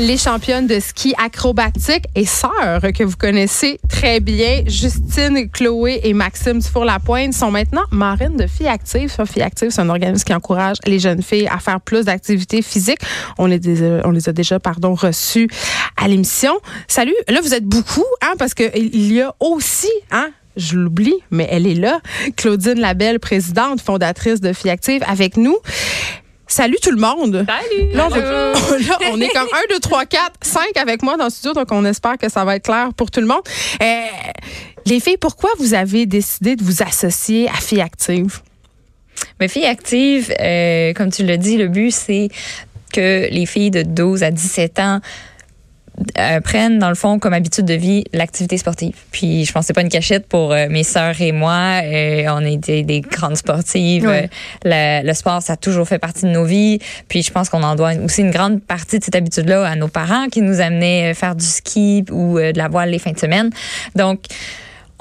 les championnes de ski acrobatique et sœurs que vous connaissez très bien, Justine, Chloé et Maxime Dufour-Lapointe, sont maintenant marraines de Filles Actives. Filles Actives, c'est un organisme qui encourage les jeunes filles à faire plus d'activités physiques. On les, a déjà pardon, reçues à l'émission. Salut, là vous êtes beaucoup, hein, parce qu'il y a aussi hein, je l'oublie, mais elle est là. Claudine Labelle, présidente, fondatrice de Filles Actives, avec nous. Salut tout le monde. Salut. Là, on, est comme 1, 2, 3, 4, 5 avec moi dans le studio, donc on espère que ça va être clair pour tout le monde. Euh, les filles, pourquoi vous avez décidé de vous associer à Filles Actives? Mais Filles Actives, euh, comme tu l'as dit, le but, c'est que les filles de 12 à 17 ans euh, prennent dans le fond comme habitude de vie l'activité sportive. Puis je pensais pas une cachette pour euh, mes sœurs et moi. Euh, on était des grandes sportives. Le, sport, ça a toujours fait partie de nos vies. Puis je pense qu'on en doit aussi une grande partie de cette habitude-là à nos parents qui nous amenaient faire du ski ou de la voile les fins de semaine. Donc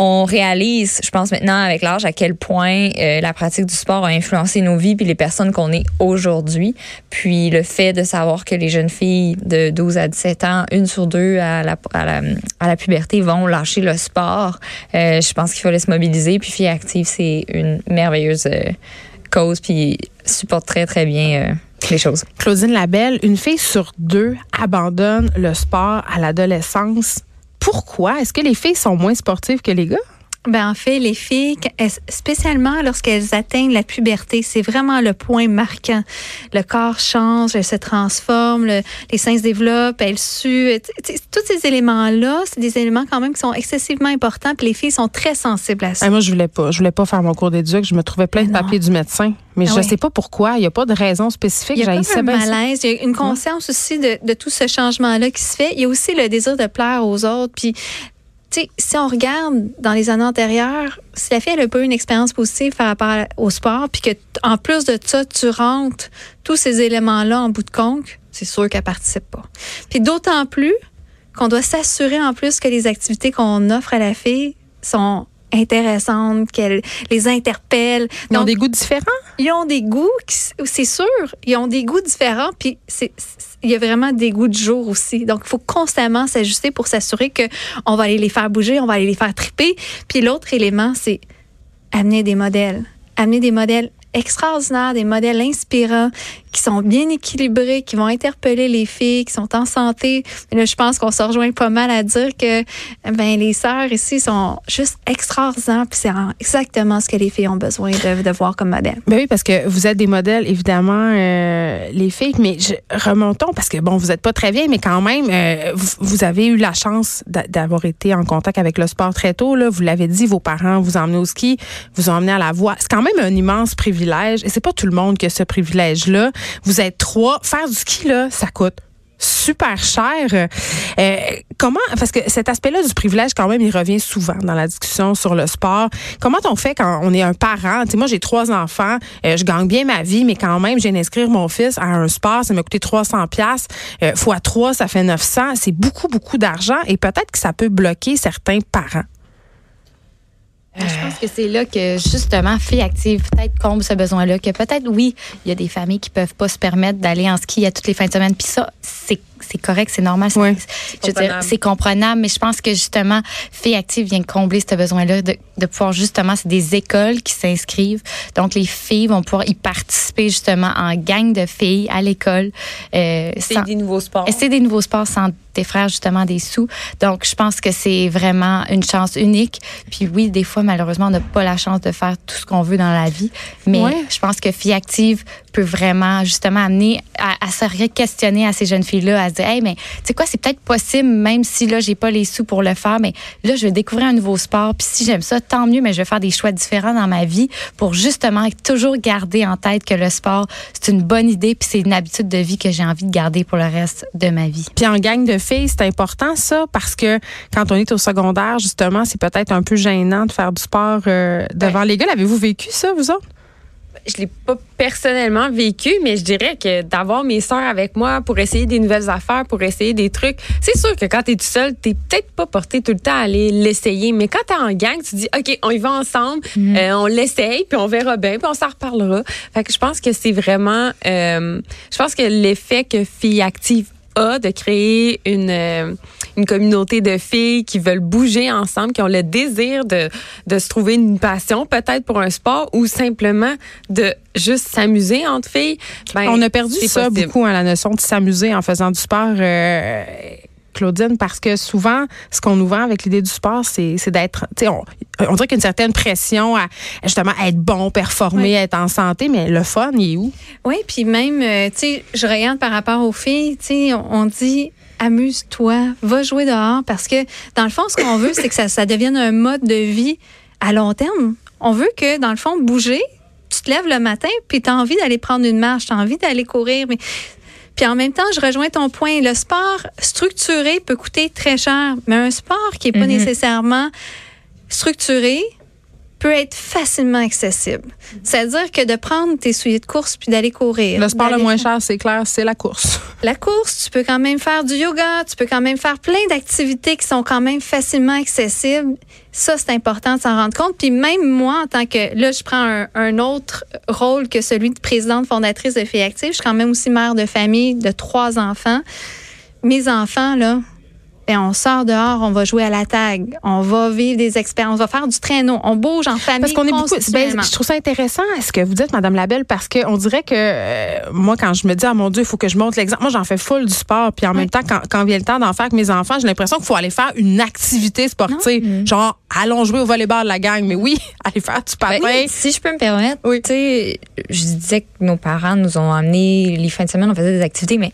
on réalise, je pense maintenant avec l'âge, à quel point euh, la pratique du sport a influencé nos vies puis les personnes qu'on est aujourd'hui. Puis le fait de savoir que les jeunes filles de 12 à 17 ans, une sur deux à la, à la, à la puberté, vont lâcher le sport, euh, je pense qu'il faut se mobiliser. Puis Filles Active, c'est une merveilleuse euh, cause puis supporte très, très bien les choses. Claudine Labelle, une fille sur deux abandonne le sport à l'adolescence pourquoi? Est-ce que les filles sont moins sportives que les gars? Ben en fait, les filles, spécialement lorsqu'elles atteignent la puberté, c'est vraiment le point marquant. Le corps change, elle se transforme, les seins se développent, elles suent. Tous ces éléments-là, c'est des éléments quand même qui sont excessivement importants. Puis les filles sont très sensibles à ça. moi, je voulais pas, je voulais pas faire mon cours d'éduc. Je me trouvais plein de papiers du médecin, mais je ne sais pas pourquoi. Il n'y a pas de raison spécifique. Il y a pas un malaise. Il y a une conscience aussi de, de tout ce changement-là qui se fait. Il y a aussi le désir de plaire aux autres. Puis si on regarde dans les années antérieures, si la fille n'a pas eu une expérience positive par rapport au sport, puis que en plus de ça, tu rentres tous ces éléments-là en bout de compte, c'est sûr qu'elle participe pas. Puis d'autant plus qu'on doit s'assurer en plus que les activités qu'on offre à la fille sont intéressantes, qu'elles les interpellent. Ils ont des goûts différents? Ils ont des goûts, c'est sûr, ils ont des goûts différents, puis c'est il y a vraiment des goûts du jour aussi. Donc, il faut constamment s'ajuster pour s'assurer que on va aller les faire bouger, on va aller les faire triper. Puis l'autre élément, c'est amener des modèles. Amener des modèles extraordinaires, des modèles inspirants qui sont bien équilibrés, qui vont interpeller les filles, qui sont en santé. là, je pense qu'on se rejoint pas mal à dire que ben les sœurs ici sont juste extraordinaires, puis c'est exactement ce que les filles ont besoin de, voir comme modèle. Ben oui, parce que vous êtes des modèles, évidemment, euh, les filles, mais remontons, parce que bon, vous n'êtes pas très vieille, mais quand même, euh, vous, avez eu la chance d'avoir été en contact avec le sport très tôt. Là. Vous l'avez dit, vos parents vous emmenaient au ski, vous emmenaient à la voie. C'est quand même un immense privilège, et c'est pas tout le monde qui a ce privilège-là. Vous êtes trois. Faire du ski, là, ça coûte super cher. Euh, comment, parce que cet aspect-là du privilège, quand même, il revient souvent dans la discussion sur le sport. Comment on fait quand on est un parent? moi, j'ai trois enfants, euh, je gagne bien ma vie, mais quand même, j'ai d'inscrire mon fils à un sport, ça m'a coûté 300 pièces euh, fois 3, ça fait 900. C'est beaucoup, beaucoup d'argent et peut-être que ça peut bloquer certains parents. Je pense que c'est là que justement Filles Active peut-être comble ce besoin-là. Que peut-être oui, il y a des familles qui peuvent pas se permettre d'aller en ski à toutes les fins de semaine. Puis ça, c'est c'est correct, c'est normal. C'est comprenable, mais je pense que justement, Filles Active vient combler ce besoin-là de, de, pouvoir justement, c'est des écoles qui s'inscrivent. Donc, les filles vont pouvoir y participer justement en gang de filles à l'école. Euh, c'est des nouveaux sports. C'est des nouveaux sports sans tes frères justement des sous. Donc, je pense que c'est vraiment une chance unique. Puis oui, des fois, malheureusement, on n'a pas la chance de faire tout ce qu'on veut dans la vie. Mais je pense que Filles Active peut vraiment justement amener à, à se questionner à ces jeunes filles-là, à se dire, hey, mais tu sais quoi, c'est peut-être possible, même si là, j'ai pas les sous pour le faire, mais là, je vais découvrir un nouveau sport. Puis si j'aime ça, tant mieux, mais je vais faire des choix différents dans ma vie pour justement toujours garder en tête que le sport, c'est une bonne idée, puis c'est une habitude de vie que j'ai envie de garder pour le reste de ma vie. Puis en gang de filles, c'est important ça, parce que quand on est au secondaire, justement, c'est peut-être un peu gênant de faire du sport euh, devant les gars. Avez-vous vécu ça, vous autres? Je l'ai pas personnellement vécu, mais je dirais que d'avoir mes sœurs avec moi pour essayer des nouvelles affaires, pour essayer des trucs, c'est sûr que quand tu es tout seul, t'es peut-être pas porté tout le temps à aller l'essayer, mais quand tu es en gang, tu dis OK, on y va ensemble, mhm. euh, on l'essaye, puis on verra bien, puis on s'en reparlera. Fait que je pense que c'est vraiment, euh, je pense que l'effet que Fille Active a de créer une, euh, une communauté de filles qui veulent bouger ensemble, qui ont le désir de, de se trouver une passion peut-être pour un sport ou simplement de juste s'amuser entre filles. Ben, On a perdu ça beaucoup, hein, la notion de s'amuser en faisant du sport. Euh, Claudine, parce que souvent, ce qu'on nous vend avec l'idée du sport, c'est d'être, on, on dirait qu'il y a une certaine pression à justement être bon, performer, être en santé, mais le fun, il est où? Oui, puis même, euh, tu sais, je regarde par rapport aux filles, tu sais, on dit amuse-toi, va jouer dehors, parce que dans le fond, ce qu'on veut, c'est que ça, ça devienne un mode de vie à long terme. On veut que, dans le fond, bouger, tu te lèves le matin, puis tu as envie d'aller prendre une marche, tu as envie d'aller courir, mais puis en même temps, je rejoins ton point. Le sport structuré peut coûter très cher, mais un sport qui n'est pas mm-hmm. nécessairement structuré, peut être facilement accessible. C'est-à-dire que de prendre tes souliers de course puis d'aller courir. Le sport le moins cher, c'est clair, c'est la course. La course, tu peux quand même faire du yoga, tu peux quand même faire plein d'activités qui sont quand même facilement accessibles. Ça, c'est important de s'en rendre compte. Puis même moi, en tant que... Là, je prends un, autre rôle que celui de présidente fondatrice de Filles Actives. Je suis quand même aussi mère de famille de trois enfants. Mes enfants, là, et on sort dehors, on va jouer à la tag, on va vivre des expériences, on va faire du traîneau, on bouge en famille. Parce qu'on est beaucoup. Ben, je trouve ça intéressant ce que vous dites, Madame Labelle, parce qu'on dirait que euh, moi, quand je me dis, ah mon Dieu, il faut que je montre l'exemple. Moi, j'en fais full du sport, puis en même temps, quand, quand vient le temps d'en faire avec mes enfants, j'ai l'impression qu'il faut aller faire une activité sportive, genre allons jouer au volleyball la gang. Mais oui, aller faire du patin. Ben, si je peux me permettre, oui. tu sais, je disais que nos parents nous ont amené les fins de semaine, on faisait des activités, mais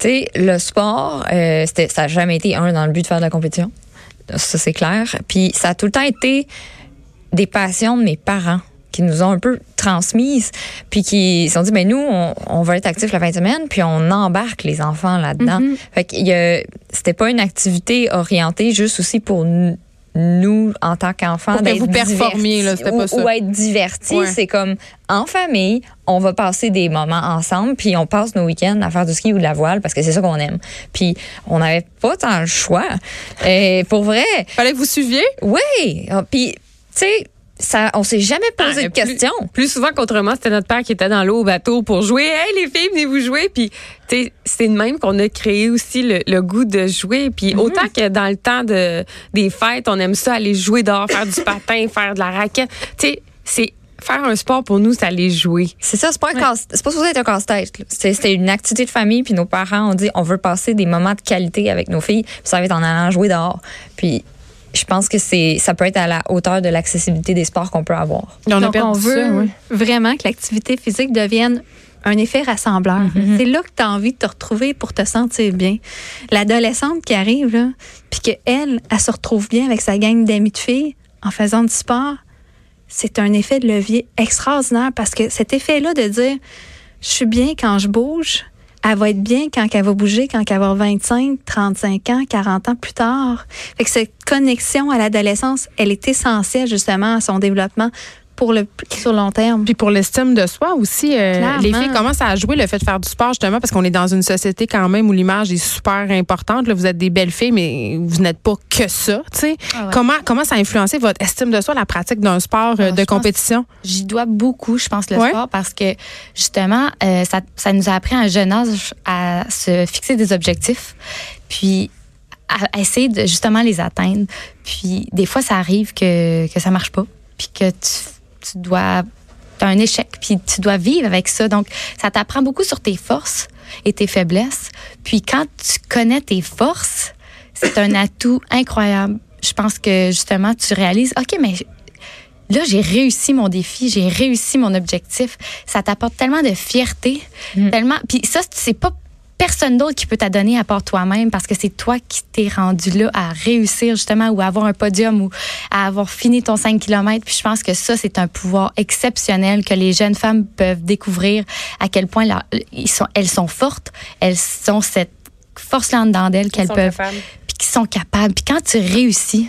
tu sais, le sport, euh, ça n'a jamais été un dans le but de faire de la compétition. Ça, c'est clair. Puis ça a tout le temps été des passions de mes parents qui nous ont un peu transmises, puis qui se sont dit, ben nous, on, on va être actifs la fin de semaine, puis on embarque les enfants là-dedans. Mm-hmm. Fait que c'était pas une activité orientée juste aussi pour nous nous, en tant qu'enfants, d'être vous performiez, là, pas ça. Ou être divertis. C'est comme, en famille, on va passer des moments ensemble, puis on passe nos week-ends à faire du ski ou de la voile parce que c'est ça qu'on aime. Puis on n'avait pas tant le choix. Et pour vrai. Fallait que vous suiviez? Oui. Puis, tu sais, ça, on s'est jamais posé ah, de questions. Plus souvent qu'autrement, c'était notre père qui était dans l'eau au bateau pour jouer. Hey, les filles, venez vous jouer. Puis, c'est de même qu'on a créé aussi le, goût de jouer. Puis, mhm. autant que dans le temps de, des fêtes, on aime ça aller jouer dehors, faire du patin, faire de la raquette. Tu sais, c'est faire un sport pour nous, c'est aller jouer. C'est ça, c'est pas, pas supposé être un casse-tête. C'était une activité de famille, puis nos parents ont dit on veut passer des moments de qualité avec nos filles, puis ça va être en allant jouer dehors. Puis je pense que c'est ça peut être à la hauteur de l'accessibilité des sports qu'on peut avoir. On, Donc, on veut vraiment que l'activité physique devienne un effet rassembleur. Mm-hmm. C'est là que tu as envie de te retrouver pour te sentir bien. L'adolescente qui arrive, là, puis qu'elle, elle se retrouve bien avec sa gang d'amis de filles en faisant du sport, c'est un effet de levier extraordinaire parce que cet effet-là de dire, je suis bien quand je bouge, elle va être bien quand elle va bouger, quand elle va avoir 25, 35 ans, 40 ans plus tard. Fait que cette connexion à l'adolescence, elle est essentielle justement à son développement pour le sur long terme. Puis pour l'estime de soi aussi, euh, les filles commencent à jouer le fait de faire du sport justement parce qu'on est dans une société quand même où l'image est super importante. Là, vous êtes des belles filles, mais vous n'êtes pas que ça. Ah comment comment ça a influencé votre estime de soi, la pratique d'un sport euh, de compétition? J'y dois beaucoup, je pense, le sport parce que justement, euh, ça, ça nous a appris à un jeune âge à se fixer des objectifs, puis à essayer de justement les atteindre. Puis des fois, ça arrive que que ça marche pas, puis que tu tu dois as un échec, puis tu dois vivre avec ça. Donc, ça t'apprend beaucoup sur tes forces et tes faiblesses. Puis quand tu connais tes forces, c'est un atout incroyable. Je pense que justement, tu réalises, OK, mais là, j'ai réussi mon défi, j'ai réussi mon objectif. Ça t'apporte tellement de fierté, mm. tellement. Puis ça, c'est pas personne d'autre qui peut t'adonner à part toi-même parce que c'est toi qui t'es rendu là à réussir justement ou à avoir un podium ou à avoir fini ton 5 km. Puis je pense que ça, c'est un pouvoir exceptionnel que les jeunes femmes peuvent découvrir à quel point ils sont, elles sont fortes, elles sont cette force là dedans d'elles qu'elles peuvent, puis qui sont capables. Puis quand tu réussis,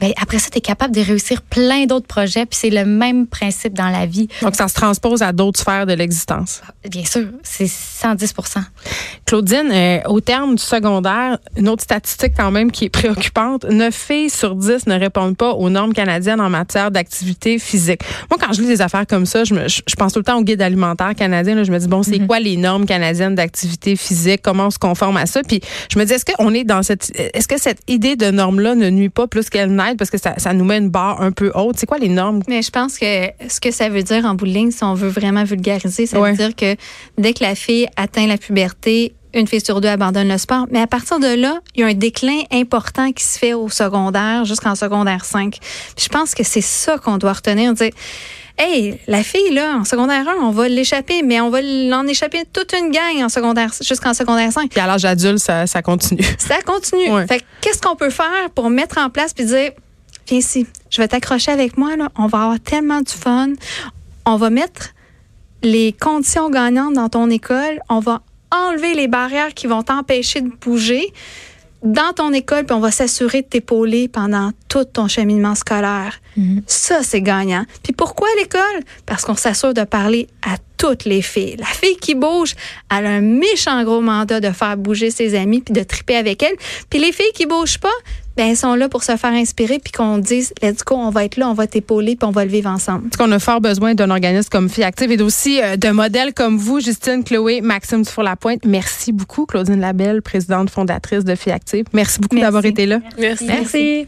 ben après ça, tu es capable de réussir plein d'autres projets. Puis c'est le même principe dans la vie. Donc, ça se transpose à d'autres sphères de l'existence. Bien sûr, c'est 110% Claudine, euh, au terme du secondaire, une autre statistique quand même qui est préoccupante, 9 filles sur 10 ne répondent pas aux normes canadiennes en matière d'activité physique. Moi, quand je lis des affaires comme ça, je, me, je, pense tout le temps au guide alimentaire canadien. Là, je me dis, bon, c'est mm-hmm. quoi les normes canadiennes d'activité physique? Comment on se conforme à ça? Puis je me dis, est-ce qu'on est dans cette... Est-ce que cette idée de normes-là ne nuit pas plus qu'elle n'aide parce que ça, ça, nous met une barre un peu haute? C'est quoi les normes? Mais je pense que ce que ça veut dire en bout de ligne, si on veut vraiment vulgariser, ça veut dire que dès que la fille atteint la puberté, une fille sur deux abandonne le sport. Mais à partir de là, il y a un déclin important qui se fait au secondaire jusqu'en secondaire 5. je pense que c'est ça qu'on doit retenir. Dire, hey, la fille, là, en secondaire 1, on va l'échapper, mais on va l'en échapper toute une gang en secondaire, jusqu'en secondaire 5. Puis à l'âge adulte, ça, ça, continue. Ça continue. Fait qu'est-ce qu'on peut faire pour mettre en place puis dire, viens ici, je vais t'accrocher avec moi, là, on va avoir tellement du fun. On va mettre les conditions gagnantes dans ton école, on va enlever les barrières qui vont t'empêcher de bouger dans ton école, puis on va s'assurer de t'épauler pendant tout ton cheminement scolaire. Mhm. Ça, c'est gagnant. Puis pourquoi l'école? Parce qu'on s'assure de parler à toutes les filles. La fille qui bouge, elle a un méchant gros mandat de faire bouger ses amis puis de triper avec elle. Puis les filles qui bougent pas, ben elles sont là pour se faire inspirer puis qu'on dise let's go, on va être là, on va t'épauler puis on va le vivre ensemble. Parce qu'on a fort besoin d'un organisme comme Fille Active et aussi euh, de modèles comme vous, Justine, Chloé, Maxime Dufour-Lapointe. Merci beaucoup, Claudine Labelle, présidente fondatrice de Fille Active. Merci beaucoup d'avoir été là. Merci. Merci.